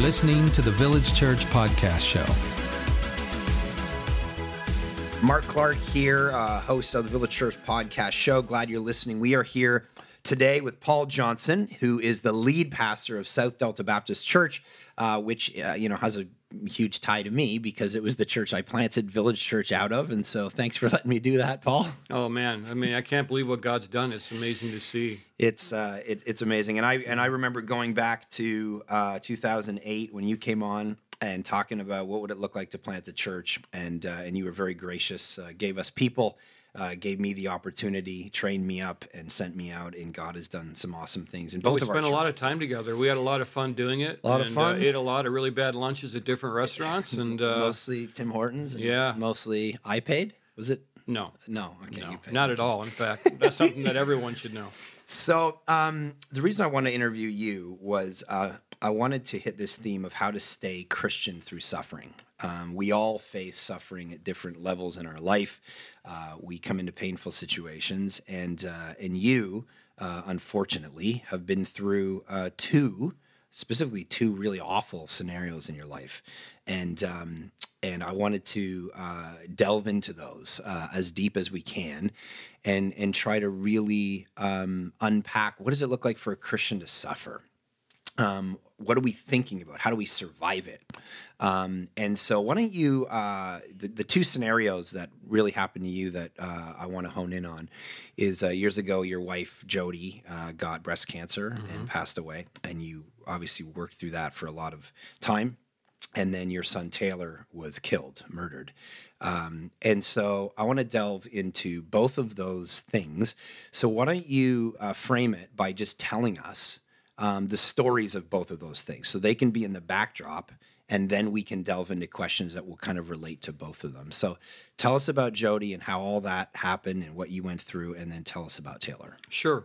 listening to the Village Church Podcast Show. Mark Clark here, uh, host of the Village Church Podcast Show. Glad you're listening. We are here today with Paul Johnson, who is the lead pastor of South Delta Baptist Church, uh, which uh, you know has a huge tie to me because it was the church I planted Village Church out of, and so thanks for letting me do that, Paul. Oh man, I mean, I can't believe what God's done. It's amazing to see. It's uh, it, it's amazing, and I and I remember going back to uh, 2008 when you came on and talking about what would it look like to plant the church, and uh, and you were very gracious, uh, gave us people uh, gave me the opportunity, trained me up, and sent me out. And God has done some awesome things in both we of spent a lot of time together. We had a lot of fun doing it. A lot of fun. Uh, ate a lot of really bad lunches at different restaurants, and uh, mostly Tim Hortons. And yeah. mostly I paid. Was it? no, No, okay, no, you paid. not at all. In fact, that's something that everyone should know. So, um, the reason I want to interview you was uh, I wanted to hit this theme of how to stay Christian through suffering. Um, we all face suffering at different levels in our life. Uh, we come into painful situations, and uh, and you, uh, unfortunately, have been through uh, two, specifically two really awful scenarios in your life, and um, and I wanted to uh, delve into those uh, as deep as we can, and and try to really um, unpack what does it look like for a Christian to suffer. Um, what are we thinking about? How do we survive it? Um, and so, why don't you uh, the, the two scenarios that really happened to you that uh, I want to hone in on is uh, years ago, your wife Jody uh, got breast cancer and passed away, and you obviously worked through that for a lot of time and then your son Taylor was killed, murdered. Um, and so I want to delve into both of those things. So why don't you uh, frame it by just telling us um, the stories of both of those things, so they can be in the backdrop, and then we can delve into questions that will kind of relate to both of them. So tell us about Jody and how all that happened and what you went through, and then tell us about Taylor. Sure.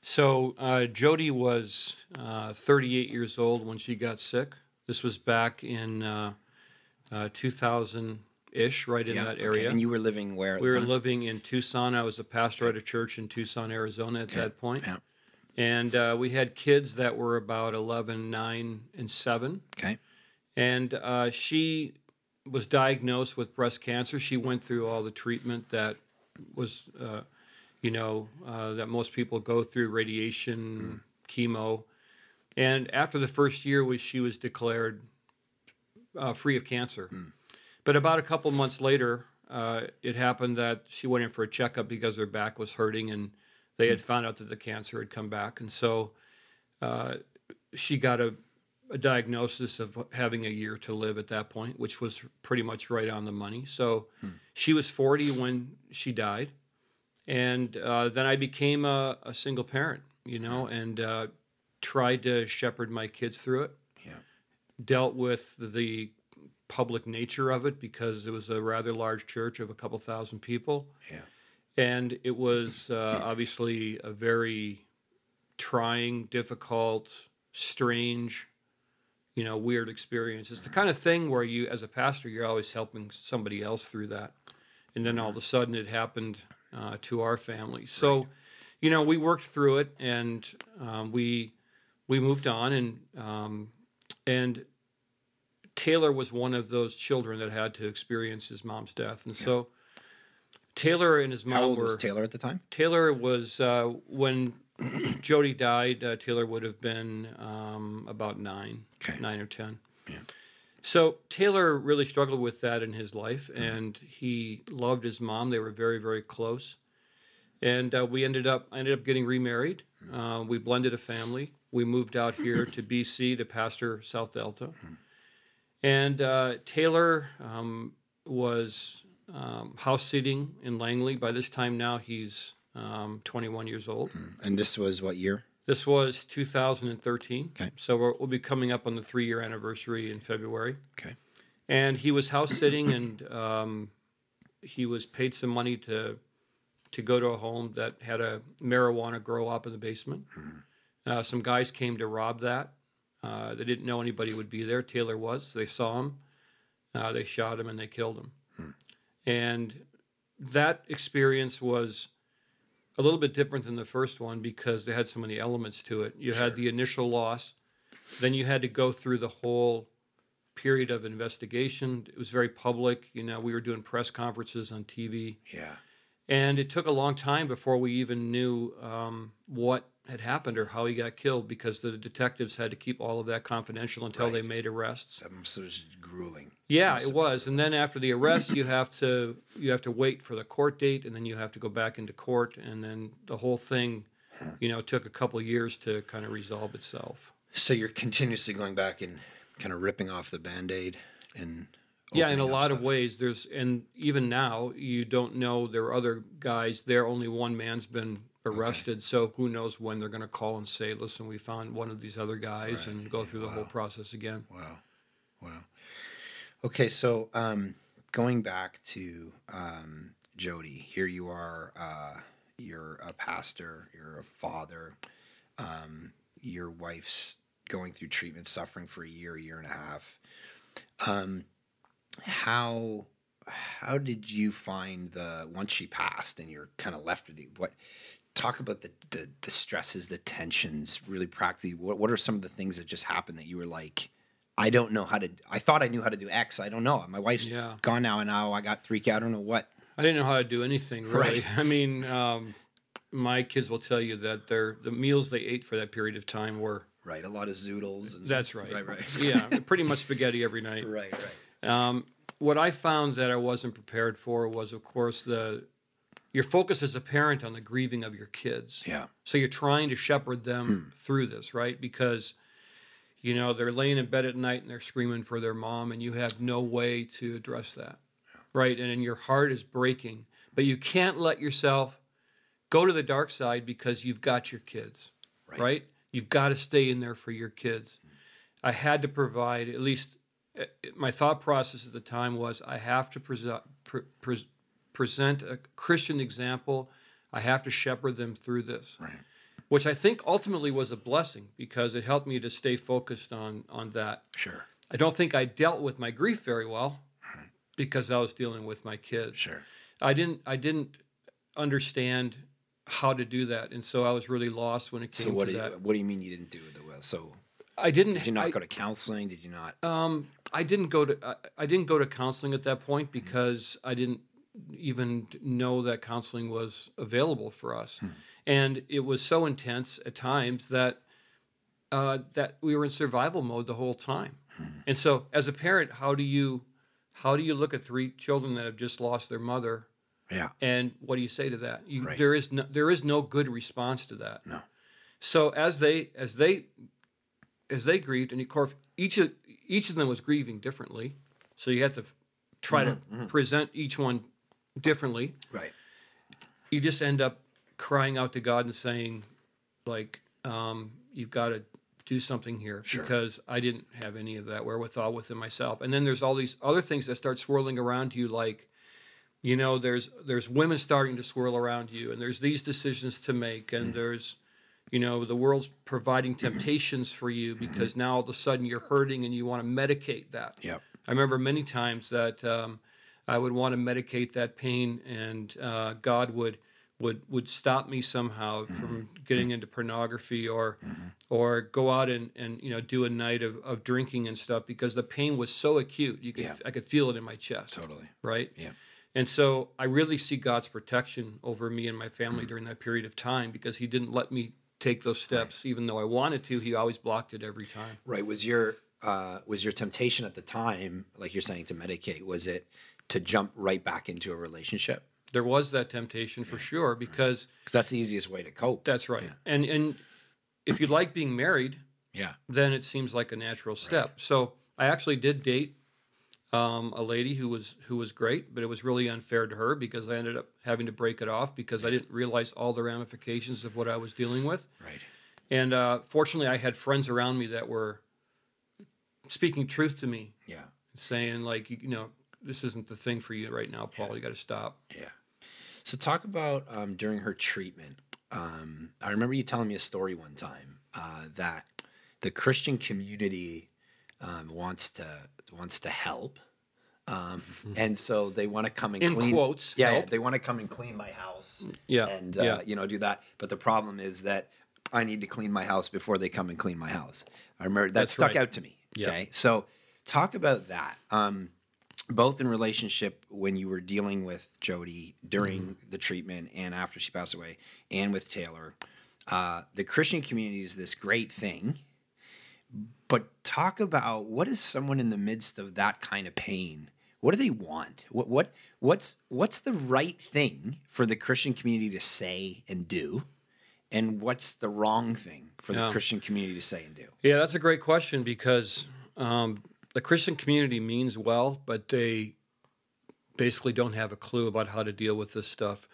So uh, Jody was uh, 38 years old when she got sick. This was back in uh, 2000 ish, right in that okay. area. And you were living where? we were time? living in Tucson. I was a pastor at a church in Tucson, Arizona at that point. Yeah. And uh, we had kids that were about 11, 9, and 7. Okay. And uh, she was diagnosed with breast cancer. She went through all the treatment that was, uh, you know, uh, that most people go through radiation, chemo. And after the first year, was she was declared uh, free of cancer. But about a couple months later, uh, it happened that she went in for a checkup because her back was hurting, and they had found out that the cancer had come back. And so uh, she got a, a diagnosis of having a year to live at that point, which was pretty much right on the money. So she was 40 when she died. And uh, then I became a, a single parent, you know, and uh, tried to shepherd my kids through it. Yeah. Dealt with the public nature of it because it was a rather large church of a couple thousand people. Yeah. And it was uh, obviously a very trying, difficult, strange, you know, weird experience. It's the kind of thing where you, as a pastor, you're always helping somebody else through that. And then all of a sudden it happened uh, to our family. So, you know, we worked through it and um, we we moved on and um, and Taylor was one of those children that had to experience his mom's death. And so Taylor and his mom How old were was Taylor at the time? Taylor was uh, when Jody died. Uh, Taylor would have been um, about nine, Okay. nine or ten. Yeah. So Taylor really struggled with that in his life, and he loved his mom. They were very, very close, and uh, we ended up I ended up getting remarried. Uh, we blended a family. We moved out here to BC to pastor South Delta, and uh, Taylor um, was um, house sitting in Langley. By this time now, he's um, 21 years old. And this was what year? This was 2013. Okay. So we're, we'll be coming up on the three year anniversary in February. Okay. And he was house sitting and um, he was paid some money to to go to a home that had a marijuana grow op in the basement. Uh, some guys came to rob that. Uh, they didn't know anybody would be there. Taylor was. They saw him. Uh, they shot him and they killed him. And that experience was a little bit different than the first one because they had so many elements to it. You had the initial loss, Then you had to go through the whole period of investigation. It was very public. You know, we were doing press conferences on TV. Yeah. And it took a long time before we even knew um, what had happened or how he got killed because the detectives had to keep all of that confidential until they made arrests. That must have was grueling. Yeah, it was. And then after the arrest, you have to you have to wait for the court date, and then you have to go back into court, and then the whole thing, you know, took a couple of years to kind of resolve itself. So you're continuously going back and kind of ripping off the band-aid and yeah, in a lot of ways, there's and even now you don't know there are other guys there. Only one man's been arrested, so who knows when they're going to call and say, "Listen, we found one of these other guys," and go through the whole process again. Wow. Wow. Okay, so um, going back to um, Jody, here you are. Uh, you're a pastor. You're a father. Um, your wife's going through treatment, suffering for a year, year and a half. Um, how how did you find the once she passed and you're kind of left with you? What talk about the, the the stresses, the tensions, really practically. What what are some of the things that just happened that you were like? I don't know how to. I thought I knew how to do X. I don't know. My wife's Yeah. gone now, and now I got three kids. I don't know what. I didn't know how to do anything really. Right. I mean, um, my kids will tell you that their the meals they ate for that period of time were. Right, a lot of zoodles. And, That's right. Right, right. yeah, pretty much spaghetti every night. right, right. Um, what I found that I wasn't prepared for was, of course, the your focus as a parent on the grieving of your kids. Yeah, So you're trying to shepherd them hmm. through this, right? Because you know they're laying in bed at night and they're screaming for their mom, and you have no way to address that, right? And, and your heart is breaking, but you can't let yourself go to the dark side because you've got your kids, Right. right? You've got to stay in there for your kids. Hmm. I had to provide at least. uh, My thought process at the time was I have to present pre- pre- present a Christian example. I have to shepherd them through this right. which I think ultimately was a blessing because it helped me to stay focused on on that. Sure, I don't think I dealt with my grief very well because I was dealing with my kids. sure. I didn't I didn't understand how to do that, and so I was really lost when it came to that. So what to do you that. what do you mean you didn't do it the well? So I didn't. did you not I, go to counseling? Did you not? Um, I didn't go to I, I didn't go to counseling at that point because I didn't even know that counseling was available for us, hmm. and it was so intense at times that uh, that we were in survival mode the whole time. Hmm. And so, as a parent, how do you how do you look at three children that have just lost their mother, yeah, and what do you say to that? You, Right. There is no there is no good response to that. No. So as they as they as they grieved, and of course each of each of them was grieving differently, so you had to try to mm-hmm. Mm-hmm. present each one differently. right. You just end up crying out to God and saying, like, um, you've got to do something here Sure. because I didn't have any of that wherewithal within myself. And then there's all these other things that start swirling around you, like you know there's there's women starting to swirl around you and there's these decisions to make and there's you know the world's providing temptations for you because now all of a sudden you're hurting and you want to medicate that Yeah, i remember many times that um, i would want to medicate that pain and uh, god would would would stop me somehow from getting into pornography or or go out and, and you know do a night of, of drinking and stuff because the pain was so acute you could Yeah. i could feel it in my chest Totally. right? Yeah. And so I really see God's protection over me and my family during that period of time because He didn't let me take those steps, even though I wanted to. He always blocked it every time. Right. Was your uh, was your temptation at the time, like you're saying, to medicate? Was it to jump right back into a relationship? There was that temptation for sure because 'Cause that's the easiest way to cope. that's right. And and if you like being married, yeah. then it seems like a natural step. So I actually did date um, a lady who was who was great, but it was really unfair to her because I ended up having to break it off because I didn't realize all the ramifications of what I was dealing with. Right. And uh, fortunately, I had friends around me that were speaking truth to me, Yeah. saying like, you know, this isn't the thing for you right now, Paul. You got to stop. Yeah. So talk about um, during her treatment. Um, I remember you telling me a story one time uh, that the Christian community um, wants to wants to help, um, and so they want to come and In clean. quotes, yeah, yeah, help. they want to come and clean my house. Yeah, and uh, yeah. you know do that. But the problem is that I need to clean my house before they come and clean my house. I remember that That's stuck right. out to me. Yeah. Okay. So talk about that. Um, both in relationship when you were dealing with Jody during Mm-hmm. the treatment and after she passed away, and with Taylor. Uh, the Christian community is this great thing, but talk about what is someone in the midst of that kind of pain? What do they want? What what what's what's the right thing for the Christian community to say and do? And what's the wrong thing for the Yeah. Christian community to say and do? Yeah, that's a great question because um, the Christian community means well, but they basically don't have a clue about how to deal with this stuff.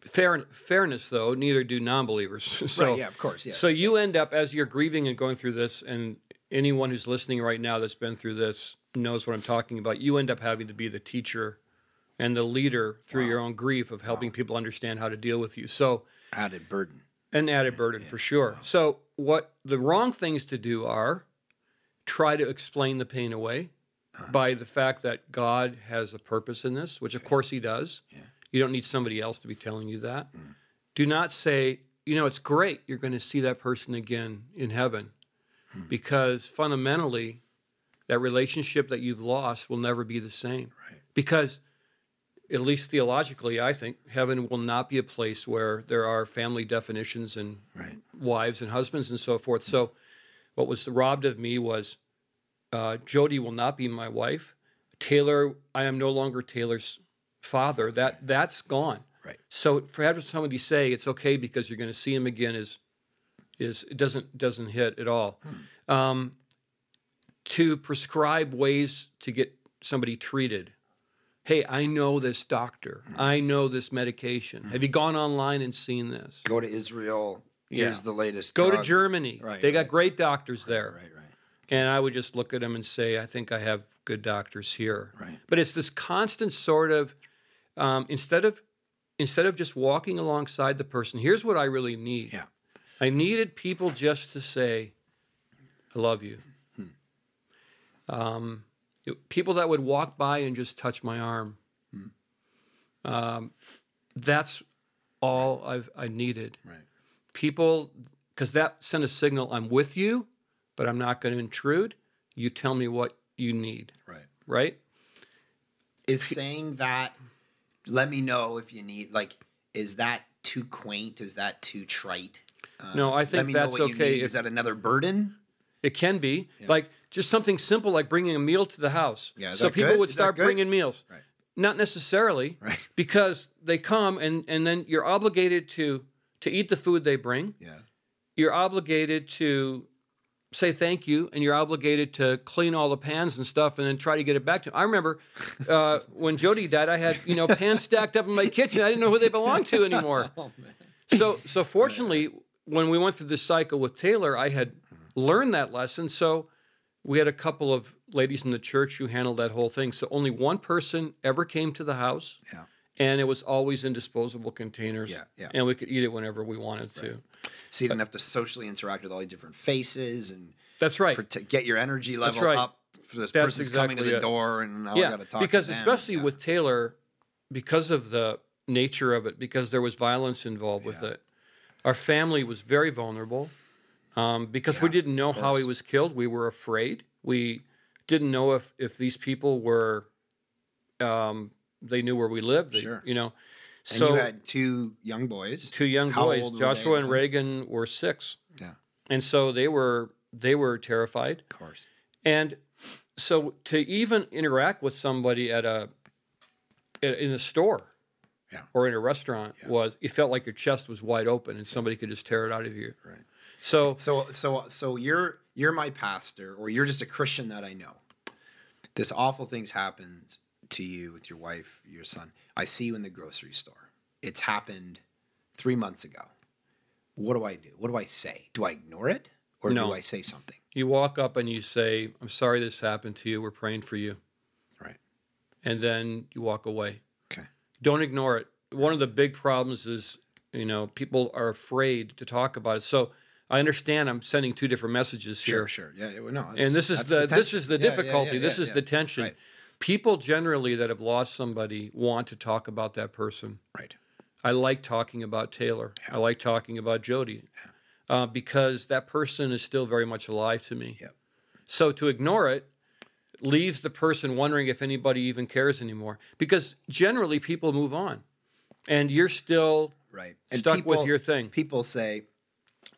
Fair, fairness, though, neither do non-believers. so, Right, yeah, of course, yeah. So you end up as you're grieving and going through this, and anyone who's listening right now that's been through this knows what I'm talking about. You end up having to be the teacher and the leader through your own grief of helping people understand how to deal with you. So Added burden. an added burden for sure. So what the wrong things to do are try to explain the pain away uh-huh. by the fact that God has a purpose in this, which of course he does. You don't need somebody else to be telling you that. Mm. Do not say, you know, it's great you're going to see that person again in heaven hmm. because fundamentally that relationship that you've lost will never be the same. Right. Because at least theologically, I think heaven will not be a place where there are family definitions and Right. wives and husbands and so forth. So, what was robbed of me was uh, Jody will not be my wife. Taylor, I am no longer Taylor's father. That that's gone. Right. So for having somebody say it's okay because you're going to see him again is is it doesn't doesn't hit at all. Um, to prescribe ways to get somebody treated. Hey, I know this doctor. I know this medication. Have you gone online and seen this? Go to Israel. Yeah. the latest. Go to. Germany. Right, they got right, great doctors there. Right, right. And I would just look at them and say, I think I have good doctors here. Right. But it's this constant sort of um, instead of instead of just walking alongside the person. Here's what I really need. Yeah. I needed people just to say, "I love you." Um, it- people that would walk by and just touch my arm. Um, that's all I've I needed Right. People because that sent a signal i'm with you but i'm not going to intrude you tell me what you need Right. right Is saying that, let me know if you need, like, is that too quaint? Is that too trite? Uh, No, I think that's okay need. if- Is that another burden? it can be like just something simple like bringing a meal to the house Yeah, so people good? would start bringing meals Right. not necessarily Right. because they come and and then you're obligated to to eat the food they bring Yeah. you're obligated to say thank you and you're obligated to clean all the pans and stuff and then try to get it back to him. I remember uh, when Jody died, I had, you know, pans stacked up in my kitchen. I didn't know who they belonged to anymore. So, so fortunately, when we went through this cycle with Taylor, I had learned that lesson. So we had a couple of ladies in the church who handled that whole thing. So only one person ever came to the house Yeah. And it was always in disposable containers. Yeah, yeah. And we could eat it whenever we wanted to. So you didn't have to socially interact with all the different faces and That's right. prote- get your energy level right. up. For this That's person's coming to the it. door, and now I yeah, got to talk. because to them. especially Yeah. with Taylor, because of the nature of it, because there was violence involved with it, our family was very vulnerable. Um, because we didn't know how he was killed, we were afraid. We didn't know if if these people were, um, they knew where we lived. They, Sure. You know, and so you had two young boys. two young How boys, old were they Joshua and? Reagan, were six, Yeah, and so they were they were terrified. of course. And so to even interact with somebody at a in a store Yeah. or in a restaurant was it felt like your chest was wide open and somebody could just tear it out of you. Right. So So so so you're you're my pastor, or you're just a Christian that I know. This awful things happens to you with your wife, your son. I see you in the grocery store. It's happened three months ago. What do I do? What do I say? Do I ignore it, or No. do I say something? you walk up and you say, "I'm sorry this happened to you. We're praying for you." Right. And then you walk away. Okay. Don't ignore it. One of the big problems is, you know, people are afraid to talk about it. So I understand I'm sending two different messages here. Sure. Sure. Yeah. yeah, well, no. and this is the, this is the difficulty. this is the tension. tension. Right. People generally that have lost somebody want to talk about that person. Right. I like talking about Taylor. I like talking about Jody. uh, because that person is still very much alive to me. Yep. So to ignore it leaves the person wondering if anybody even cares anymore because generally people move on and you're still Right. stuck with your thing. People say,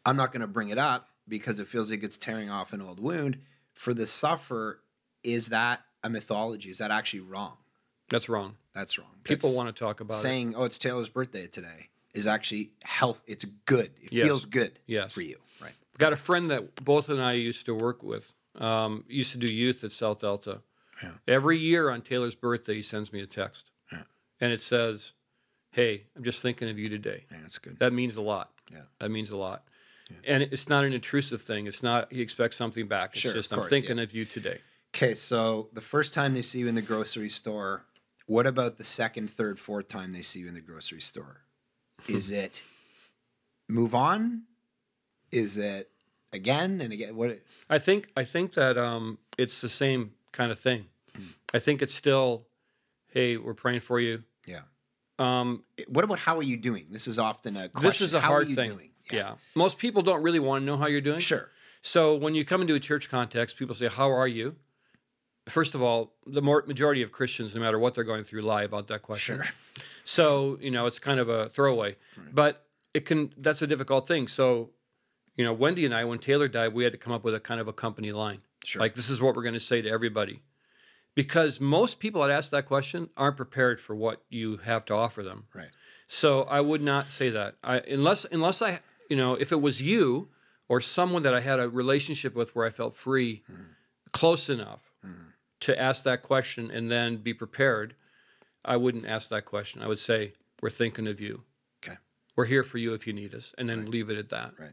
I'm not going to bring it up because it feels like it's tearing off an old wound. For the sufferer, is that a mythology? Is that actually wrong? That's wrong. That's wrong. People That's want to talk about it. saying, "Oh, it's Taylor's birthday today," is actually health. It's good. It Yes. feels good Yes. for you. Right. Got a friend that both and I used to work with. Um, used to do youth at South Delta. Yeah. Every year on Taylor's birthday, he sends me a text, Yeah. and it says, "Hey, I'm just thinking of you today." Yeah, that's good. That means a lot. Yeah. That means a lot. And it's not an intrusive thing. It's not he expects something back. It's Sure, just I'm course, thinking yeah. of you today. Okay, so the first time they see you in the grocery store, what about the second, third, fourth time they see you in the grocery store? Is it move on? Is it again and again? What? I think I think that um, it's the same kind of thing. I think it's still, hey, we're praying for you. Yeah. Um, What about how are you doing? This is often a question. this is a How hard are you thing. Doing? Yeah. most people don't really want to know how you're doing. Sure. So when you come into a church context, people say, "How are you?" First of all, the more, majority of Christians, no matter what they're going through, lie about that question. Sure. So you know, it's kind of a throwaway, but it can. That's a difficult thing. So, you know, Wendy and I, when Taylor died, we had to come up with a kind of a company line. Sure. Like this is what we're going to say to everybody, because most people that ask that question aren't prepared for what you have to offer them. Right. So I would not say that. I unless unless I you know if it was you or someone that I had a relationship with where I felt free, mm-hmm. close enough to ask that question and then be prepared, I wouldn't ask that question. I would say we're thinking of you. Okay. We're here for you if you need us, and then leave it at that. Right.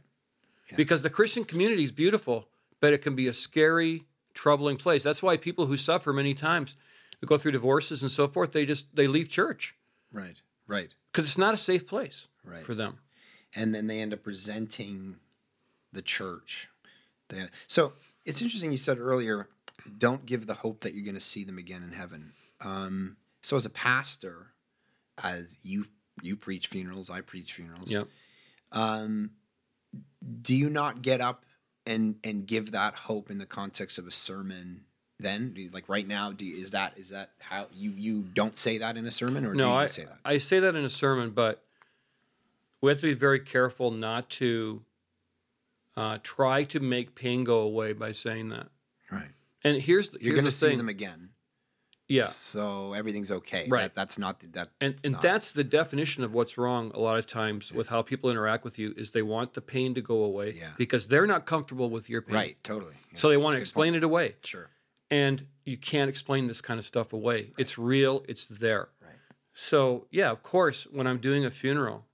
Because the Christian community is beautiful, but it can be a scary, troubling place. That's why people who suffer many times, who go through divorces and so forth, they just they leave church Right. Right. because it's not a safe place Right. for them. and then they end up resenting the church. They- so it's interesting you said earlier, don't give the hope that you're going to see them again in heaven. Um, so as a pastor, as you you preach funerals, I preach funerals. Yep. Um, do you not get up and and give that hope in the context of a sermon? Then, Do you- like right now, do you, is that is that how you you don't say that in a sermon, or do No, you I say that? I say that in a sermon, but we have to be very careful not to uh, try to make pain go away by saying that. Right. And here's the, You're going to see thing. them again. Yeah. So everything's okay. Right. That, that's not the, that. And and not- that's the definition of what's wrong a lot of times with how people interact with you is they want the pain to go away Yeah. because they're not comfortable with your pain. right. Totally. Yeah, So they want to that's a good explain it away. Sure. And you can't explain this kind of stuff away. It's real, it's there. Right. So, yeah, of course, when I'm doing a funeral,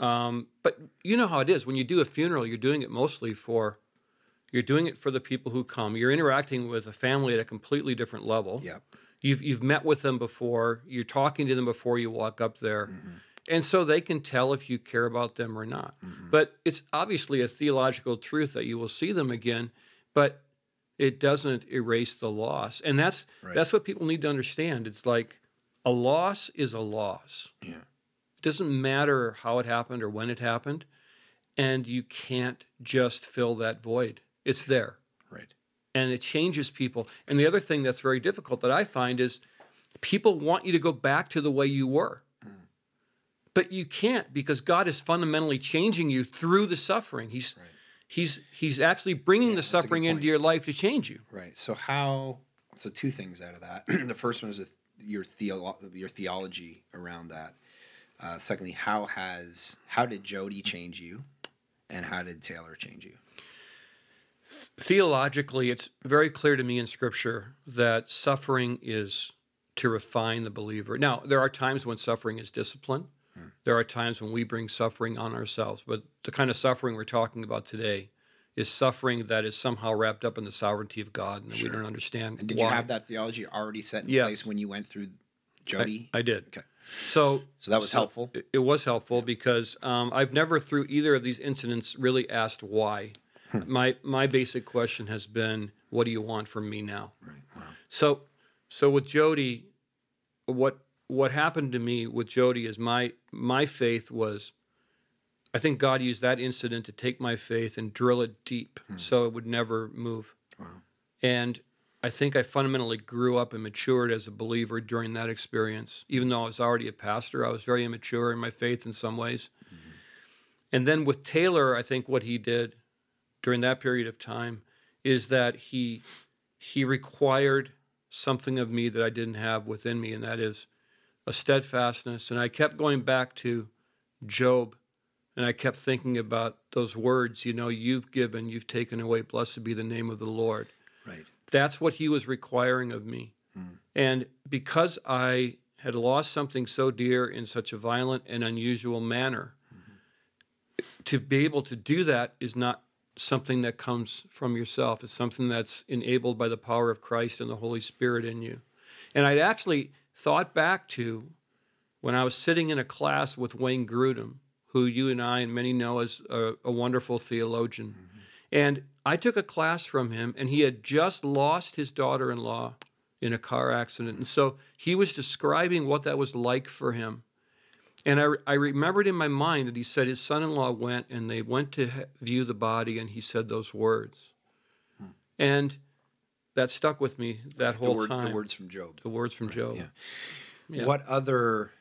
um, but you know how it is. When you do a funeral, you're doing it mostly for, you're doing it for the people who come. You're interacting with a family at a completely different level. Yep. You've, you've met with them before, you're talking to them before you walk up there. Mm-hmm. And so they can tell if you care about them or not. Mm-hmm. But it's obviously a theological truth that you will see them again, but it doesn't erase the loss. And that's Right. that's what people need to understand. It's like a loss is a loss. Yeah. It doesn't matter how it happened or when it happened, and you can't just fill that void. It's there Right. and it changes people. And the other thing that's very difficult that I find is people want you to go back to the way you were. But you can't because God is fundamentally changing you through the suffering. He's he's he's actually bringing the a good suffering into your life to change you. Right. So how? So two things out of that. the first one is the, your theo- your theology around that. Uh, secondly, how has how did Jody change you, and how did Taylor change you? Theologically, it's very clear to me in scripture that suffering is to refine the believer. Now, there are times when suffering is discipline. There are times when we bring suffering on ourselves, but the kind of suffering we're talking about today is suffering that is somehow wrapped up in the sovereignty of God and that we don't understand. And did why. you have that theology already set in Yes. place when you went through Jody? I did. Okay. So, So that was helpful? It, it was helpful because um, I've never, through either of these incidents, really asked why. my my basic question has been, "What do you want from me now?" Right. Wow. So, so with Jody, what what happened to me with Jody is my my faith was, I think God used that incident to take my faith and drill it deep hmm. so it would never move. And I think I fundamentally grew up and matured as a believer during that experience. Even though I was already a pastor, I was very immature in my faith in some ways. Mm-hmm. And then with Taylor, I think what he did during that period of time is that he he required something of me that I didn't have within me, and that is a steadfastness. And I kept going back to Job, and I kept thinking about those words, you know, you've given, you've taken away, blessed be the name of the Lord. Right. That's what he was requiring of me. Hmm. And because I had lost something so dear in such a violent and unusual manner, mm-hmm. to be able to do that is not something that comes from yourself. It's something that's enabled by the power of Christ and the Holy Spirit in you. And I'd actually thought back to when I was sitting in a class with Wayne Grudem, who you and I and many know as a, a wonderful theologian. Mm-hmm. And I took a class from him, and he had just lost his daughter in law in a car accident. And so he was describing what that was like for him. And I, I remembered in my mind that he said his son in law went and they went to view the body, and he said those words. And that stuck with me that The, whole word, time. the words from Job. The words from Job. Yeah. Yeah. What other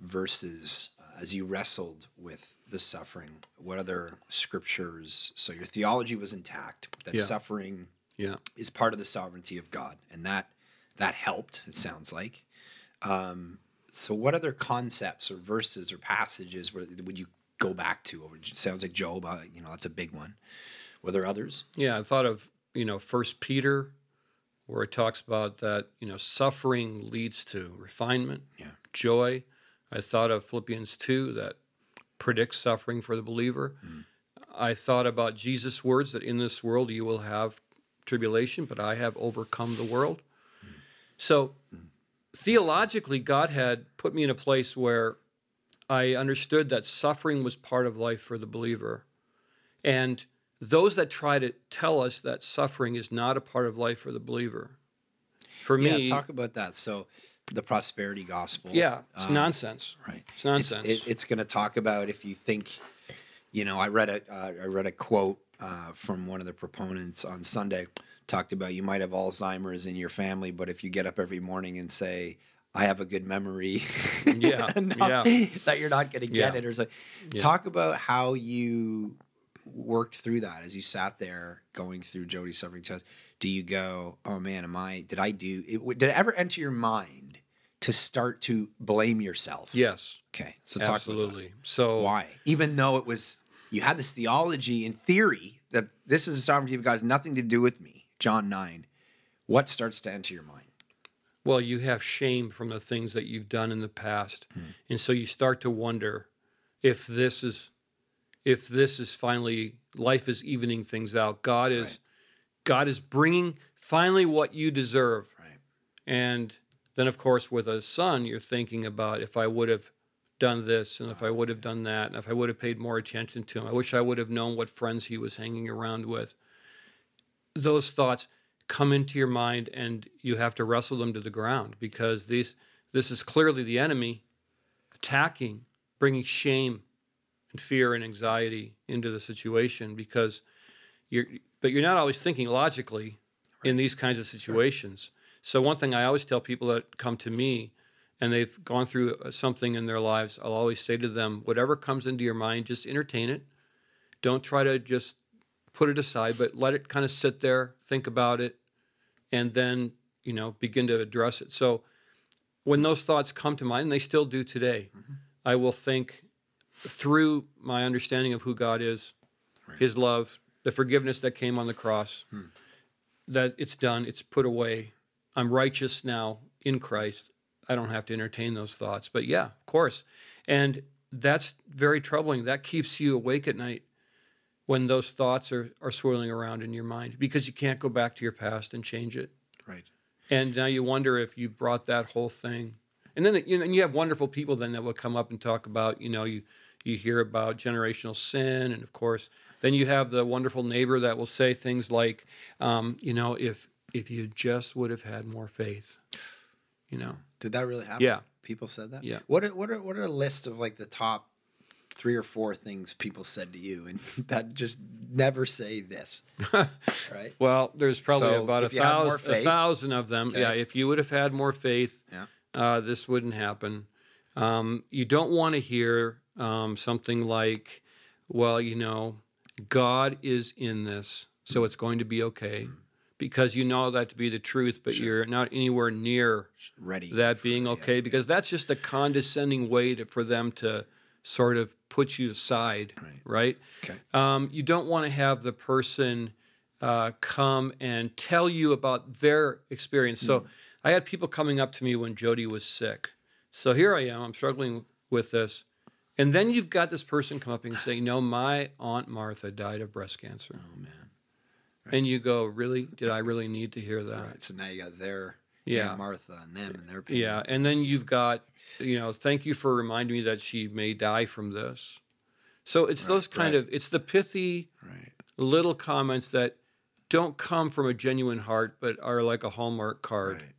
verses, uh, as you wrestled with the suffering, what other scriptures? So your theology was intact, that Yeah. suffering Yeah. is part of the sovereignty of God, and that that helped. It sounds like. Um, so, what other concepts or verses or passages would you go back to? It sounds like Job. Uh, you know, that's a big one. Were there others? Yeah, I thought of you know First Peter, where it talks about that you know suffering leads to refinement, Yeah. joy. I thought of Philippians two that predicts suffering for the believer. I thought about Jesus' words that in this world you will have tribulation, but I have overcome the world. So theologically, God had put me in a place where I understood that suffering was part of life for the believer. And those that try to tell us that suffering is not a part of life for the believer, for me, Yeah, talk about that. So, the prosperity gospel. yeah, it's uh, nonsense. Right. It's nonsense. It's, it- it's going to talk about if you think, you know, I read a uh, I read a quote uh, from one of the proponents on Sunday talked about you might have Alzheimer's in your family, but if you get up every morning and say. I have a good memory. Yeah, yeah. That you're not going to get Yeah. it, or so. Yeah. Talk about how you worked through that as you sat there going through Jody's suffering test. Do you go, oh man, am I? Did I do? It, did it ever enter your mind to start to blame yourself? yes, Okay, so talk about absolutely. So Why? Even though it was, you had this theology in theory that this is the sovereignty of God, has nothing to do with me. John nine. What starts to enter your mind? Well, you have shame from the things that you've done in the past. Hmm. And so you start to wonder if this is if this is finally life is evening things out. God is Right. God is bringing finally what you deserve. Right. And then of course with a son you're thinking about if I would have done this and if I would have done that and if I would have paid more attention to him. I wish I would have known what friends he was hanging around with. Those thoughts come into your mind and you have to wrestle them to the ground because these this is clearly the enemy attacking bringing shame and fear and anxiety into the situation because you're but you're not always thinking logically in these kinds of situations. So one thing i always tell people that come to me and they've gone through uh, something in their lives i'll always say to them whatever comes into your mind just entertain it. Don't try to just put it aside, but let it kind of sit there, think about it, and then, you know, begin to address it. So when those thoughts come to mind, and they still do today, mm-hmm. I will think through my understanding of who God is, his love, the forgiveness that came on the cross, hmm. that it's done, it's put away. I'm righteous now in Christ. I don't have to entertain those thoughts. But yeah, of course. And that's very troubling. That keeps you awake at night when those thoughts are, are swirling around in your mind because you can't go back to your past and change it. Right. And now you wonder if you've brought that whole thing. And then you know, and you have wonderful people then that will come up and talk about, you know, you you hear about generational sin, and of course, then you have the wonderful neighbor that will say things like, um, you know, if if you just would have had more faith, you know, Did that really happen? Yeah. People said that. Yeah. What are, what are what are a list of like the top three or four things people said to you, and that just never say this, right? Well, there's probably So, about a if you had more thousand, a thousand of them. Okay. Yeah, if you would have had more faith, Yeah. uh, this wouldn't happen. Um, you don't want to hear um, something like, "Well, you know, God is in this, so it's going to be okay," because you know that to be the truth, but you're not anywhere near Ready. that being okay, because that's just a condescending way to, for them to sort of put you aside, right? Okay. Um, you don't want to have the person uh, come and tell you about their experience. So I had people coming up to me when Jody was sick. So here I am, I'm struggling with this. And then you've got this person come up and say, No, my Aunt Martha died of breast cancer. Oh man. And you go, Really? Did I really need to hear that? Right. So now you got their Yeah. Aunt Martha and them and their pain. Yeah, and then you've got, you know, thank you for reminding me that she may die from this. So it's those kind right. of it's the pithy Right. little comments that don't come from a genuine heart, but are like a hallmark card Right.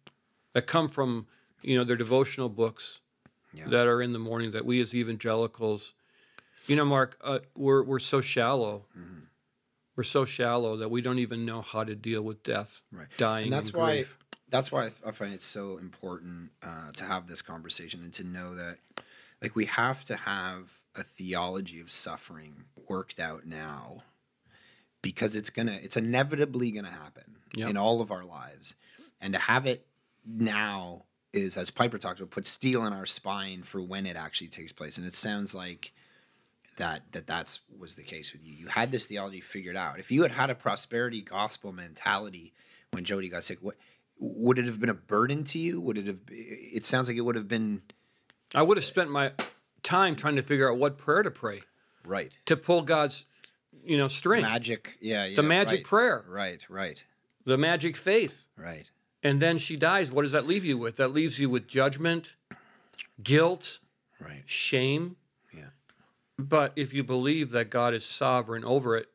that come from you know their devotional books Yeah. that are in the morning that we as evangelicals, you know, Mark, uh, we're we're so shallow. Mm-hmm. We're so shallow that we don't even know how to deal with death, Right. dying, and that's and why. That's why I find it so important uh, to have this conversation and to know that like we have to have a theology of suffering worked out now because it's gonna it's inevitably gonna happen Yep. in all of our lives and to have it now is as piper talked about put steel in our spine for when it actually takes place and it sounds like that that that's was the case with you. You had this theology figured out. If you had had a prosperity gospel mentality when Jody got sick, what would it have been a burden to you? Would it have? It sounds like it would have been I would have spent my time trying to figure out what prayer to pray right. to pull God's, you know, string, Magic, yeah, yeah. the magic right, prayer, Right, right, the magic faith. right. And then she dies. What does that leave you with? That leaves you with judgment, guilt, Right. shame. Yeah. But if you believe that God is sovereign over it,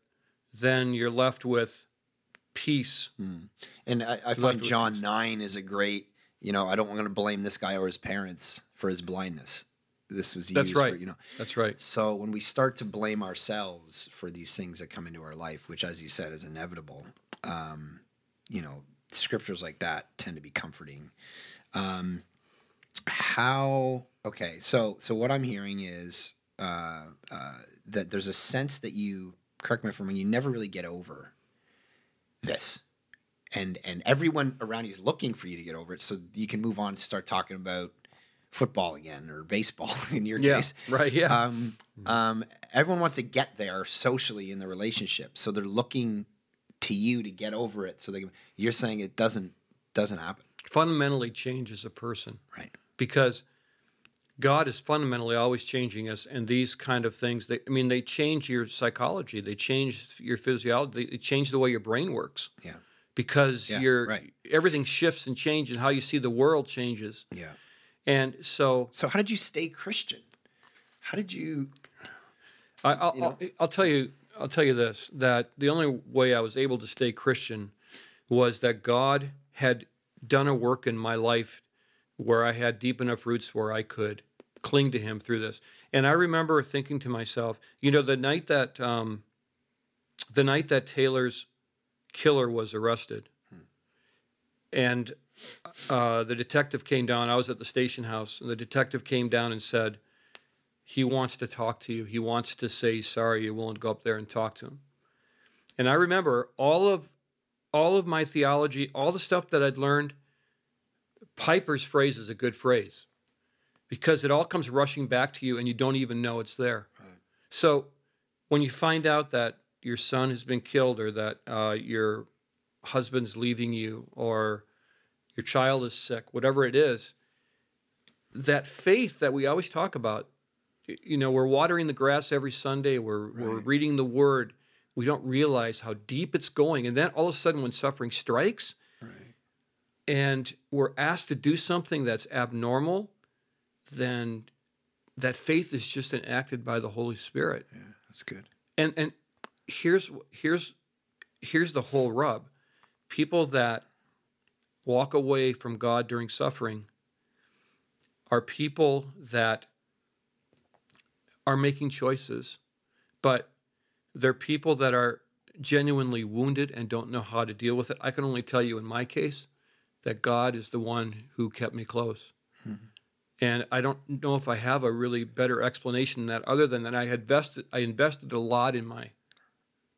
then you're left with peace. And I, I find John nine is a great. You know, I don't want to blame this guy or his parents for his blindness. This was used That's right. for you know. That's right. So when we start to blame ourselves for these things that come into our life, which, as you said, is inevitable, um, you know, scriptures like that tend to be comforting. Um, how? Okay, so so what I'm hearing is uh, uh, that there's a sense that you correct me if I'm wrong. You never really get over this, and and everyone around you is looking for you to get over it, so you can move on and start talking about football again or baseball in your Yeah. case. Right. Yeah. Um, um, everyone wants to get there socially in the relationship, so they're looking to you to get over it. So they, can- you're saying it doesn't doesn't happen, Fundamentally changes a person. right? because God is fundamentally always changing us, and these kind of things. They, I mean, they change your psychology, they change your physiology, they change the way your brain works Yeah, because Yeah, your right. everything shifts and changes, how you see the world changes. yeah. And so, So how did you stay Christian? How did you? I, I'll, You know? I'll, I'll tell you, I'll tell you this: that the only way I was able to stay Christian was that God had done a work in my life where I had deep enough roots where I could cling to Him through this. And I remember thinking to myself, you know, the night that um, the night that Taylor's killer was arrested, and uh, the detective came down. I was at the station house, and the detective came down and said, "He wants to talk to you. He wants to say sorry. You're willing to go up there and talk to him." And I remember all of all of my theology, all the stuff that I'd learned. Piper's phrase is a good phrase because it all comes rushing back to you, and you don't even know it's there. So when you find out that your son has been killed, or that uh, your husband's leaving you, or your child is sick, whatever it is, that faith that we always talk about, you know, we're watering the grass every Sunday, we're, we're reading the word, we don't realize how deep it's going. And then all of a sudden, when suffering strikes Right. and we're asked to do something that's abnormal, then that faith is just enacted by the Holy Spirit Yeah, that's good. and and here's here's here's the whole rub people that walk away from god during suffering are people that are making choices, but they're people that are genuinely wounded and don't know how to deal with it. I can only tell you in my case that God is the one who kept me close. Mm-hmm. And I don't know if I have a really better explanation than that, other than that I had invested I invested a lot in my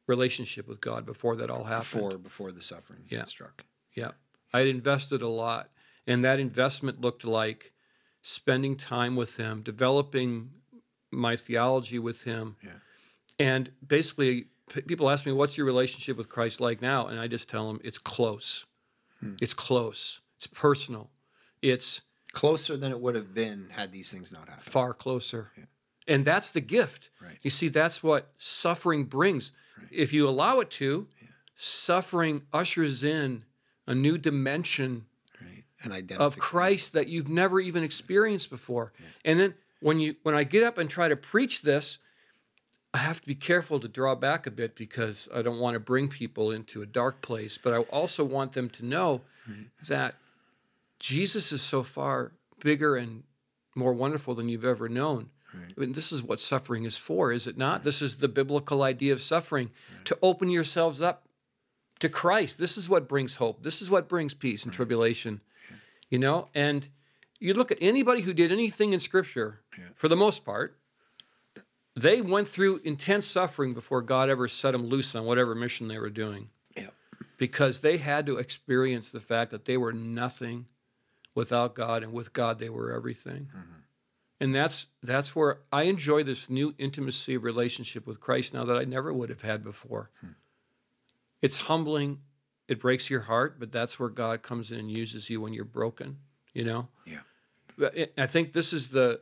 relationship with God before that all happened. Before before the suffering Yeah. struck. Yeah. I had invested a lot. And that investment looked like spending time with him, developing my theology with him. Yeah. And basically, people ask me, What's your relationship with Christ like now? And I just tell them, It's close. Hmm. It's close. It's personal. It's Closer than it would have been had these things not happened. far closer. And that's the gift. Right. You see, that's what suffering brings. If you allow it to, suffering ushers in a new dimension Right. And of Christ that you've never even experienced before. And then when you when I get up and try to preach this, I have to be careful to draw back a bit because I don't want to bring people into a dark place, but I also want them to know that Jesus is so far bigger and more wonderful than you've ever known. I mean, this is what suffering is for, is it not? This is the biblical idea of suffering to open yourselves up to Christ. This is what brings hope. This is what brings peace and tribulation. You know, and you look at anybody who did anything in Scripture, for the most part, they went through intense suffering before God ever set them loose on whatever mission they were doing Yeah. because they had to experience the fact that they were nothing without God, and with God they were everything. Mm-hmm. And that's that's where I enjoy this new intimacy of relationship with Christ now that I never would have had before. Hmm. It's humbling, it breaks your heart, but that's where God comes in and uses you when you're broken. You know. Yeah. But it- I think this is the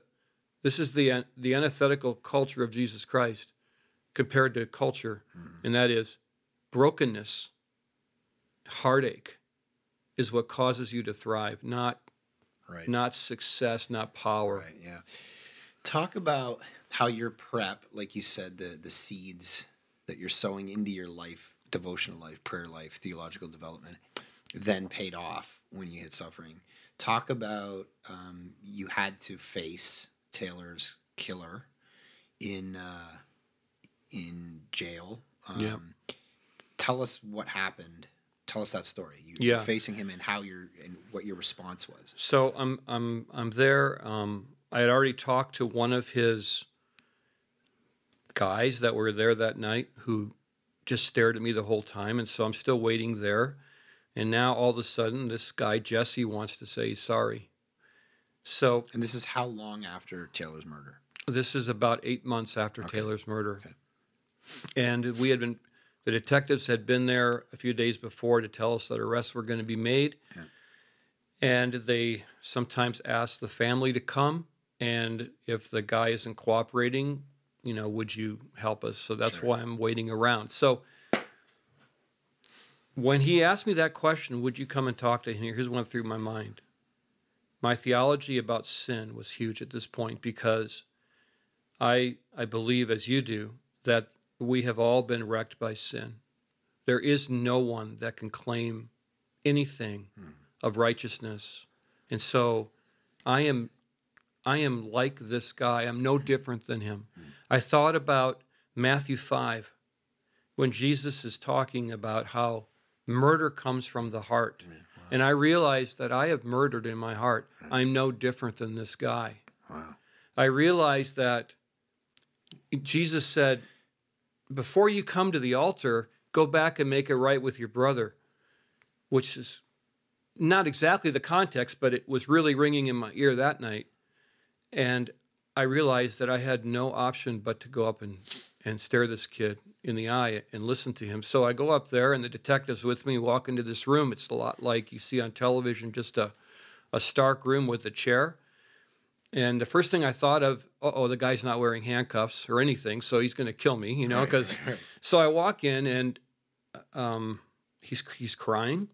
this is the the antithetical culture of Jesus Christ compared to culture, mm-hmm. and that is brokenness, heartache, is what causes you to thrive, not Right. not success, not power. Right. Yeah. Talk about how your prep, like you said, the the seeds that you're sowing into your life, devotional life, prayer life, theological development, then paid off when you hit suffering. Talk about um, you had to face Taylor's killer in uh, in jail. Um, Yeah. Tell us what happened. Tell us that story. You Yeah. were facing him and how your and what your response was. So I'm I'm I'm there. Um, I had already talked to one of his guys that were there that night who just stared at me the whole time, and so I'm still waiting there. And now all of a sudden, this guy Jesse wants to say he's sorry. So And this is how long after Taylor's murder? this is about eight months after Okay. Taylor's murder. Okay. And we had been, the detectives had been there a few days before to tell us that arrests were going to be made. Yeah. And they sometimes ask the family to come. And if the guy isn't cooperating, you know, would you help us? So that's Sure. why I'm waiting around. So when he asked me that question, would you come and talk to him? Here's what went through my mind. My theology about sin was huge at this point because I I believe as you do that we have all been wrecked by sin. There is no one that can claim anything hmm. of righteousness. And so I am I am like this guy. I'm no different than him. Hmm. I thought about Matthew 5 when Jesus is talking about how murder comes from the heart. And I realized that I have murdered in my heart. Hmm. I'm no different than this guy. Wow. I realized that Jesus said, before you come to the altar, go back and make it right with your brother, which is not exactly the context, but it was really ringing in my ear that night. And I realized that I had no option but to go up and, and stare this kid in the eye and listen to him. So I go up there, and the detective's with me, walk into this room. It's a lot like you see on television, just a, a stark room with a chair. And the first thing I thought of, oh, the guy's not wearing handcuffs or anything, so he's going to kill me, you know. Because so I walk in and um, he's he's crying,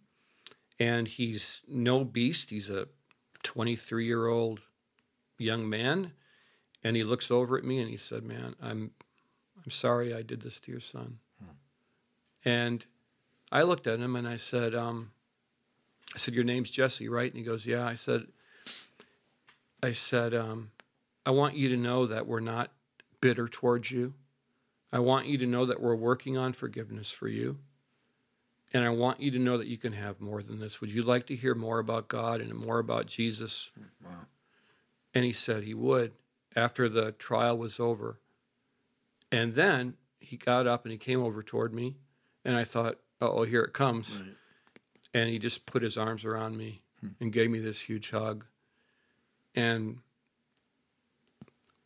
and he's no beast. He's a 23 year old young man, and he looks over at me and he said, "Man, I'm I'm sorry I did this to your son." And I looked at him and I said, um, "I said your name's Jesse, right?" And he goes, "Yeah." I said. I said, um, I want you to know that we're not bitter towards you. I want you to know that we're working on forgiveness for you. And I want you to know that you can have more than this. Would you like to hear more about God and more about Jesus? Wow. And he said he would after the trial was over. And then he got up and he came over toward me. And I thought, oh, here it comes. Right. And he just put his arms around me and gave me this huge hug. And,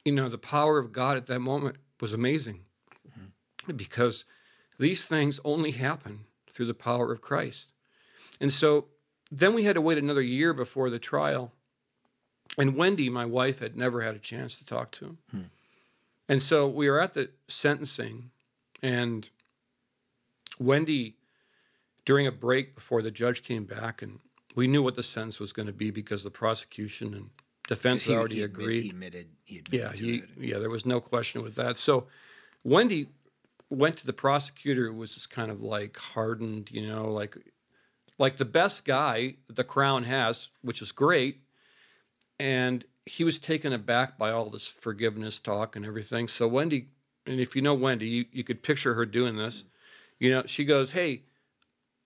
you know, the power of God at that moment was amazing mm-hmm. because these things only happen through the power of Christ. And so then we had to wait another year before the trial. And Wendy, my wife, had never had a chance to talk to him. Hmm. And so we were at the sentencing, and Wendy, during a break before the judge came back, and we knew what the sentence was going to be because the prosecution and defense He- already he admit- agreed. He admitted. He admitted Yeah, he, yeah, there was no question with that. So Wendy went to the prosecutor who was this kind of like hardened, you know, like like the best guy the crown has, which is great. And he was taken aback by all this forgiveness talk and everything. So Wendy, and if you know Wendy, you, you could picture her doing this. You know, she goes, Hey,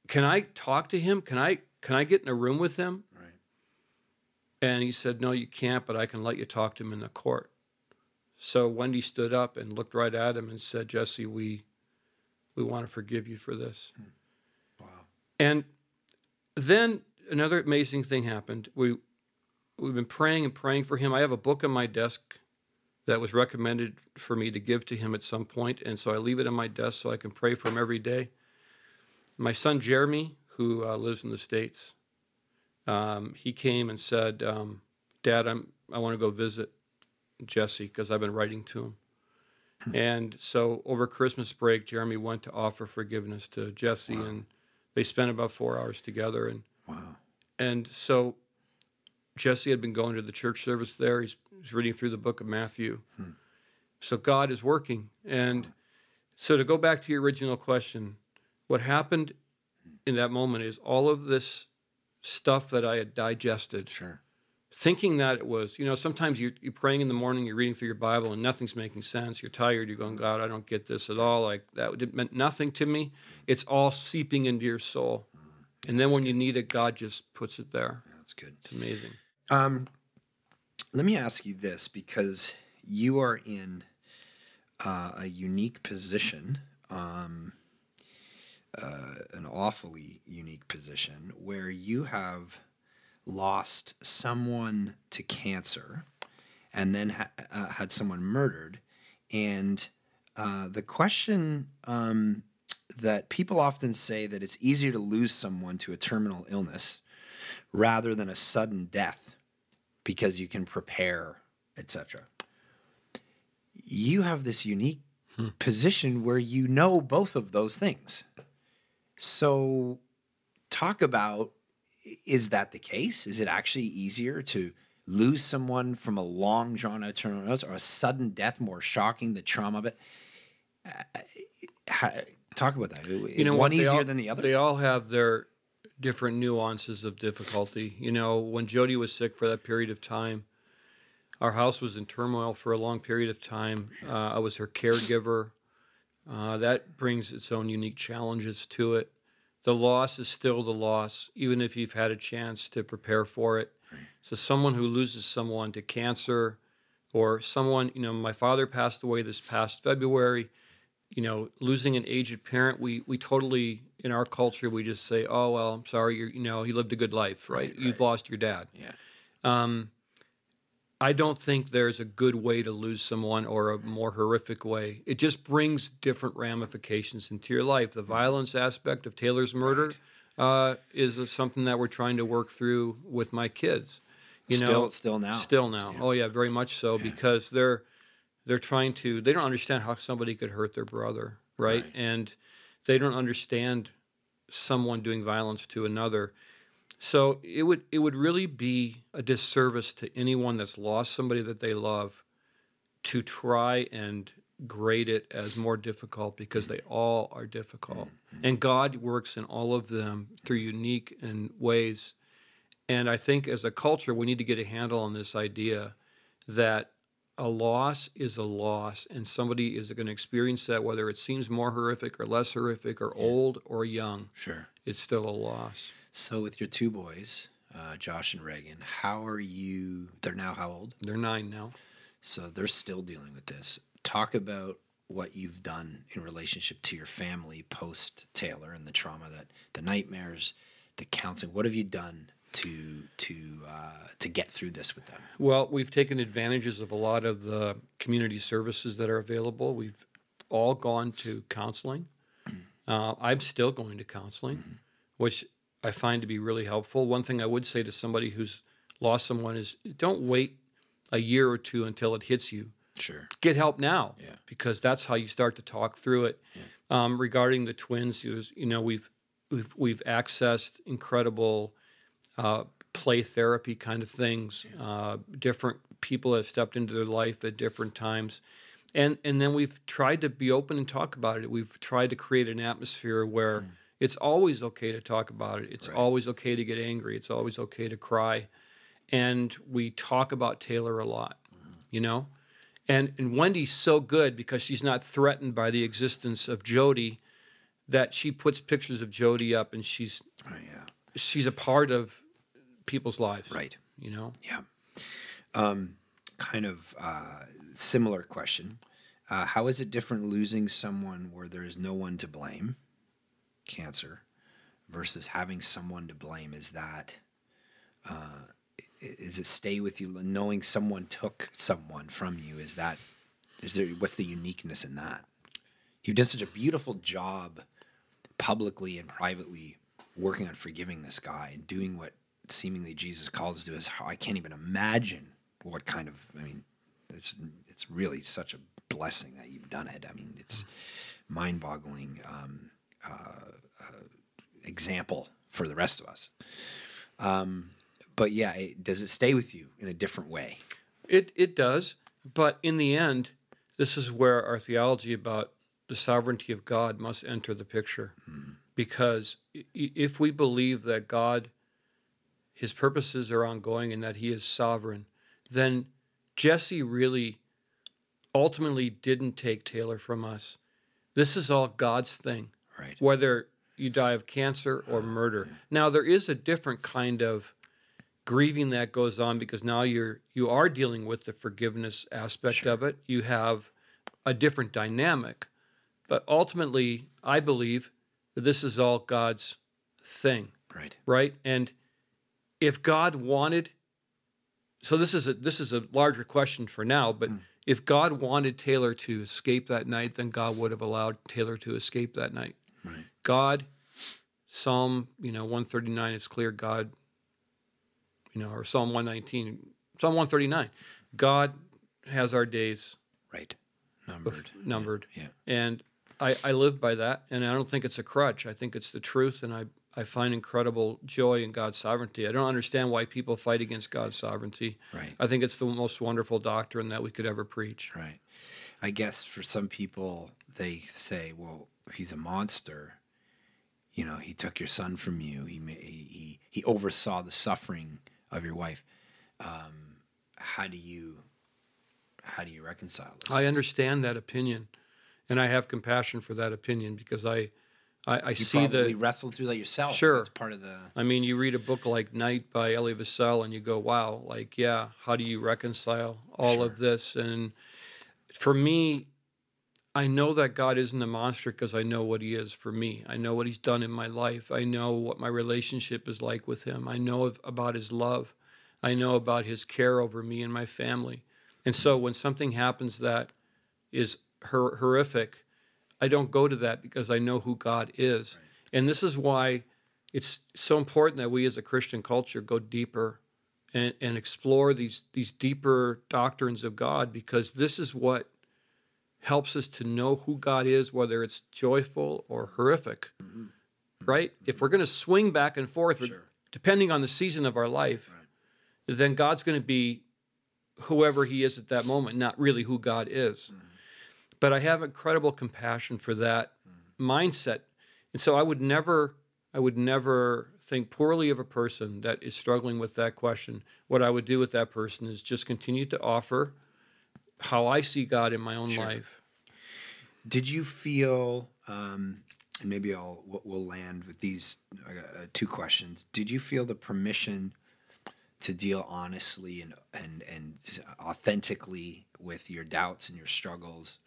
can I talk to him? Can I can I get in a room with him? And he said, No, you can't, but I can let you talk to him in the court. So Wendy stood up and looked right at him and said, Jesse, we we want to forgive you for this. Wow. And then another amazing thing happened. We we've been praying and praying for him. I have a book on my desk that was recommended for me to give to him at some point, and so I leave it on my desk so I can pray for him every day. My son Jeremy, who uh, lives in the states, um, he came and said, um, "Dad, I'm I want to go visit Jesse because I've been writing to him." and so over Christmas break, Jeremy went to offer forgiveness to Jesse, and they spent about four hours together. And Wow. and so Jesse had been going to the church service there. He's, he's reading through the book of Matthew. So God is working. And so to go back to your original question, what happened in that moment is all of this stuff that I had digested, Sure. thinking that it was, you know, sometimes you're, you're praying in the morning, you're reading through your Bible, and nothing's making sense. You're tired. You're going, God, I don't get this at all. Like that it meant nothing to me. It's all seeping into your soul. And then when you need it, God just puts it there. That's good. It's amazing. Um, let me ask you this because you are in uh, a unique position, um, uh, an awfully unique position, where you have lost someone to cancer and then ha- uh, had someone murdered. And uh, the question um, that people often say that it's easier to lose someone to a terminal illness rather than a sudden death because you can prepare, etc. You have this unique position where you know both of those things. So, talk about is that the case? Is it actually easier to lose someone from a long drawn out terminal illness or a sudden death more shocking, the trauma of it? Uh, talk about that. Is You know, one easier all- than the other? They all have their different nuances of difficulty. You know, when Jody was sick for that period of time, our house was in turmoil for a long period of time. Uh, I was her caregiver. Uh, that brings its own unique challenges to it. The loss is still the loss, even if you've had a chance to prepare for it. So, someone who loses someone to cancer, or someone, you know, my father passed away this past February. You know, losing an aged parent, we we totally in our culture we just say, oh well, I'm sorry, you're, you know, he lived a good life, right? Right, You've right. lost your dad. yeah. Um, I don't think there's a good way to lose someone or a more horrific way. It just brings different ramifications into your life. The violence aspect of Taylor's murder uh, is something that we're trying to work through with my kids. You still, know, still now. Still now. Oh yeah, very much so because they're they're trying to they don't understand how somebody could hurt their brother, right? Right. And they don't understand someone doing violence to another. So it would it would really be a disservice to anyone that's lost somebody that they love to try and grade it as more difficult because they all are difficult. Mm-hmm. And God works in all of them through unique and ways. And I think as a culture, we need to get a handle on this idea that a loss is a loss, and somebody is going to experience that whether it seems more horrific or less horrific, or old or young. Sure. It's still a loss. So with your two boys, uh, Josh and Reagan, how are you? They're now how old? They're nine now. So they're still dealing with this. Talk about what you've done in relationship to your family post Taylor and the trauma that the nightmares, the counseling. What have you done to to uh, to get through this with them? Well, we've taken advantages of a lot of the community services that are available. We've all gone to counseling. Uh, I'm still going to counseling, which I find to be really helpful. One thing I would say to somebody who's lost someone is don't wait a year or two until it hits you. Sure. Get help now, Yeah. because that's how you start to talk through it. Um, regarding the twins, was, you know, we've we've we've accessed incredible uh, play therapy kind of things. Uh, different people have stepped into their life at different times, and and then we've tried to be open and talk about it. We've tried to create an atmosphere where it's always okay to talk about it. It's always okay to get angry. It's always okay to cry, and we talk about Taylor a lot. You know, and and Wendy's so good because she's not threatened by the existence of Jody that she puts pictures of Jody up and she's Right. Yeah. she's a part of people's lives. Right. You know? Yeah. Um, kind of uh, similar question. Uh, how is it different losing someone where there is no one to blame, cancer, versus having someone to blame? Is that uh, is it stay with you knowing someone took someone from you? Is that is there what's the uniqueness in that? You've done such a beautiful job publicly and privately working on forgiving this guy and doing what seemingly Jesus calls to us to is I can't even imagine what kind of I mean it's it's really such a blessing that you've done it. I mean it's mind-boggling um, uh, uh, example for the rest of us. Um, but yeah, it, does it stay with you in a different way? It it does, but in the end, this is where our theology about the sovereignty of God must enter the picture. Because i- i- if we believe that God his purposes are ongoing and that he is sovereign, then Jesse really ultimately didn't take Taylor from us. This is all God's thing. Right. whether you die of cancer or ah, murder. Now there is a different kind of grieving that goes on because now you're you are dealing with the forgiveness aspect of it. You have a different dynamic. But ultimately, I believe that this is all God's thing, Right. right? And if God wanted so this is a this is a larger question for now, but hmm. if God wanted Taylor to escape that night, then God would have allowed Taylor to escape that night. Right. God, Psalm, you know, 139 is clear. God, you know, or Psalm 119, Psalm 139, God has our days Right. bef- Numbered. numbered. Yeah. And I, I live by that. And I don't think it's a crutch. I think it's the truth. And I, I find incredible joy in God's sovereignty. I don't understand why people fight against God's sovereignty. Right. I think it's the most wonderful doctrine that we could ever preach. Right. I guess for some people, they say, well, he's a monster. You know, he took your son from you. He, he, he, he oversaw the suffering of your wife. Um, how do you, how do you reconcile this? I understand that opinion, and I have compassion for that opinion because I, I, I you see probably the. wrestled through that yourself. Sure. Part of the, I mean, you read a book like Night by Elie Wiesel, and you go, "Wow!" Like, yeah, how do you reconcile all of this? And for me, I know that God isn't a monster because I know what He is for me. I know what He's done in my life. I know what my relationship is like with Him. I know of, about His love. I know about His care over me and my family. And so, when something happens that is hor- horrific, I don't go to that because I know who God is. And this is why it's so important that we as a Christian culture go deeper and, and explore these these deeper doctrines of God because this is what helps us to know who God is, whether it's joyful or horrific. Mm-hmm. Right? Mm-hmm. If we're going to swing back and forth, Sure. depending on the season of our life, then God's going to be whoever He is at that moment, not really who God is. Mm-hmm. But I have incredible compassion for that mindset, and so I would never, I would never think poorly of a person that is struggling with that question. What I would do with that person is just continue to offer how I see God in my own Sure. life. Did you feel, um, and maybe I'll we'll- we'll land with these uh, two questions. Did you feel the permission to deal honestly and and and authentically with your doubts and your struggles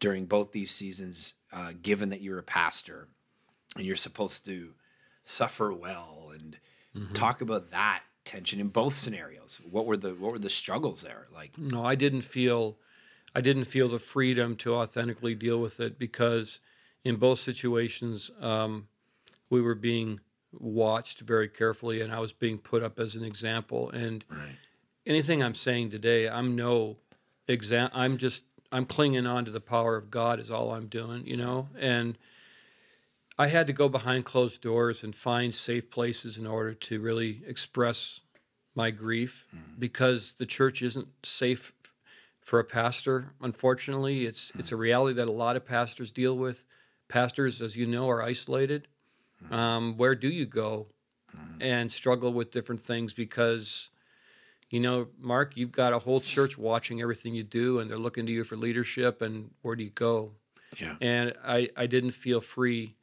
during both these seasons? Uh, given that you're a pastor and you're supposed to suffer well and talk about that tension in both scenarios. What were the what were the struggles there? Like, No, I didn't feel I didn't feel the freedom to authentically deal with it because in both situations um, we were being watched very carefully and I was being put up as an example and right, anything I'm saying today I'm no exam I'm just I'm clinging on to the power of God is all I'm doing, you know? And I had to go behind closed doors and find safe places in order to really express my grief mm-hmm. because the church isn't safe for a pastor. Unfortunately, it's mm-hmm. it's a reality that a lot of pastors deal with. Pastors, as you know, are isolated. Mm-hmm. Um, where do you go and struggle with different things because you know, Mark, you've got a whole church watching everything you do, and they're looking to you for leadership. And where do you go? yeah, and I, I didn't feel free.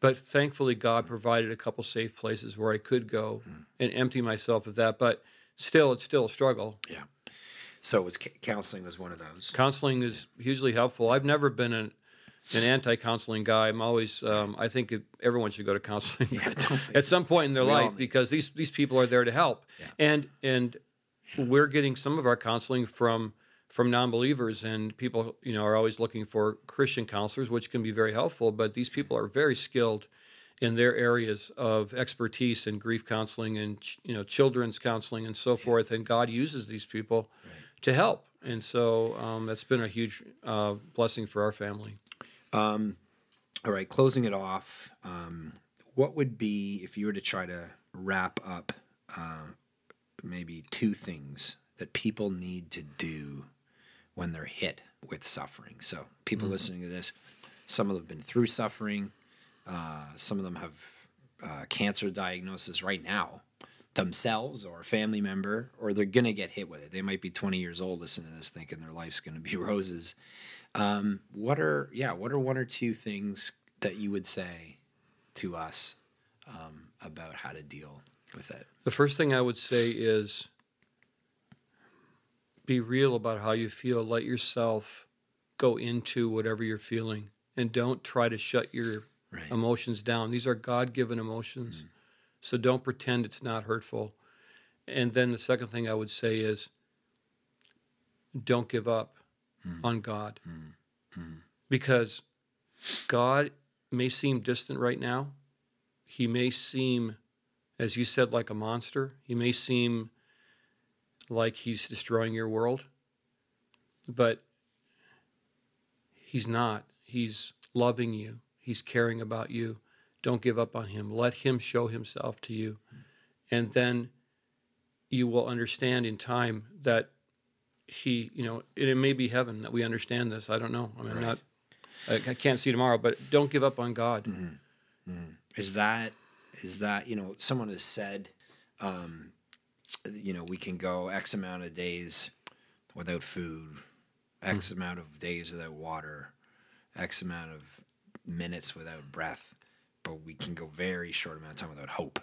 But thankfully, God provided a couple safe places where I could go hmm. and empty myself of that. But still, it's still a struggle. yeah. So, was c- counseling was one of those. Counseling is hugely helpful. I've never been an, an anti-counseling guy. I'm always, um, I think everyone should go to counseling Yeah, at some point in their We life because these these people are there to help. Yeah. And and we're getting some of our counseling from from non-believers and people you know are always looking for Christian counselors which can be very helpful but these people are very skilled in their areas of expertise in grief counseling and ch- you know children's counseling and so forth and God uses these people to help and so um, that's been a huge uh, blessing for our family. Um, all right, closing it off. Um, what would be if you were to try to wrap up uh, maybe two things that people need to do when they're hit with suffering? So, people listening to this, some of them have been through suffering. Uh, some of them have uh, cancer diagnosis right now themselves or a family member, or they're going to get hit with it. They might be 20 years old listening to this thinking their life's going to be roses. Um, what are, yeah, what are one or two things that you would say to us um, about how to deal with it? The first thing I would say is be real about how you feel. Let yourself go into whatever you're feeling and don't try to shut your Right. emotions down. These are God given emotions. So don't pretend it's not hurtful. And then the second thing I would say is don't give up Mm. on God. Mm. Mm. Because God may seem distant right now. He may seem, as you said, like a monster. He may seem like he's destroying your world. But he's not. He's loving you, he's caring about you. Don't give up on him. Let him show himself to you. And then you will understand in time that he, you know, it, it may be heaven that we understand this. I don't know. I mean, Right. not, I, I can't see tomorrow, but don't give up on God. Mm-hmm. Mm-hmm. Is that, is that, you know, someone has said, um, you know, we can go X amount of days without food, X mm-hmm. amount of days without water, X amount of minutes without breath, but we can go very short amount of time without hope.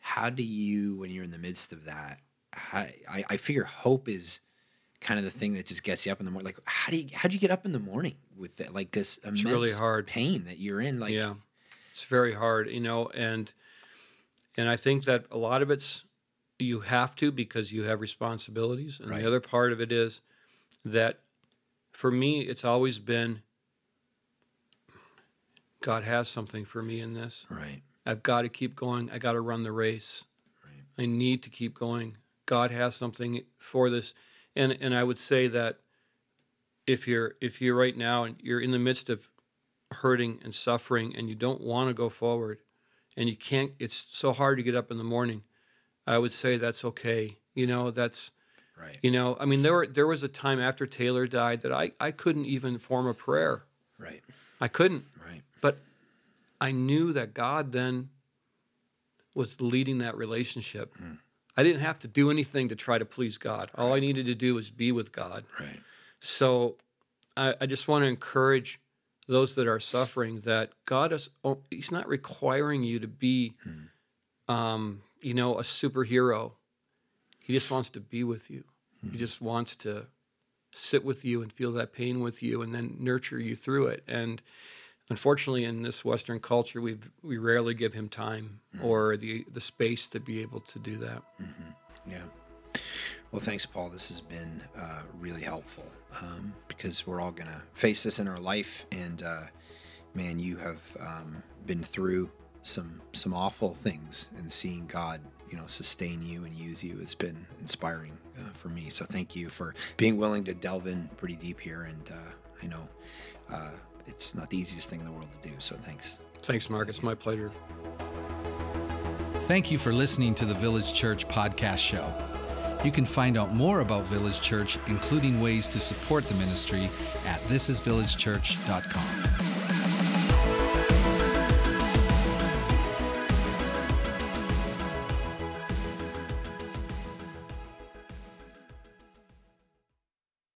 How do you, when you're in the midst of that, how, I, I figure hope is kind of the thing that just gets you up in the morning. Like, how do you, how do you get up in the morning with that? Like this immense really hard. pain that you're in. Like, yeah, it's very hard, you know, and and I think that a lot of it's you have to because you have responsibilities, and Right. the other part of it is that for me, it's always been God has something for me in this. right. I've got to keep going. I got to run the race. Right. I need to keep going. God has something for this, and and I would say that if you're if you're right now and you're in the midst of hurting and suffering and you don't want to go forward, and you can't, it's so hard to get up in the morning. I would say that's okay. You know, that's Right. you know, I mean, there were, there was a time after Taylor died that I I couldn't even form a prayer. Right. I couldn't. Right. But I knew that God then was leading that relationship. Hmm. I didn't have to do anything to try to please God. All I needed to do was be with God. Right. So I, I just want to encourage those that are suffering that God is oh, He's not requiring you to be, um, you know, a superhero. He just wants to be with you. He just wants to sit with you and feel that pain with you, and then nurture you through it. And unfortunately, in this Western culture, we we rarely give Him time or the the space to be able to do that. Yeah. Well, thanks, Paul. This has been uh, really helpful um, because we're all going to face this in our life. And uh, man, you have um, been through some some awful things, and seeing God, you know, sustain you and use you has been inspiring uh, for me. So thank you for being willing to delve in pretty deep here. And uh, I know uh, it's not the easiest thing in the world to do. So thanks. Thanks, Mark. It's my pleasure. Thank you for listening to the Village Church podcast show. You can find out more about Village Church, including ways to support the ministry, at thisisvillagechurch.com.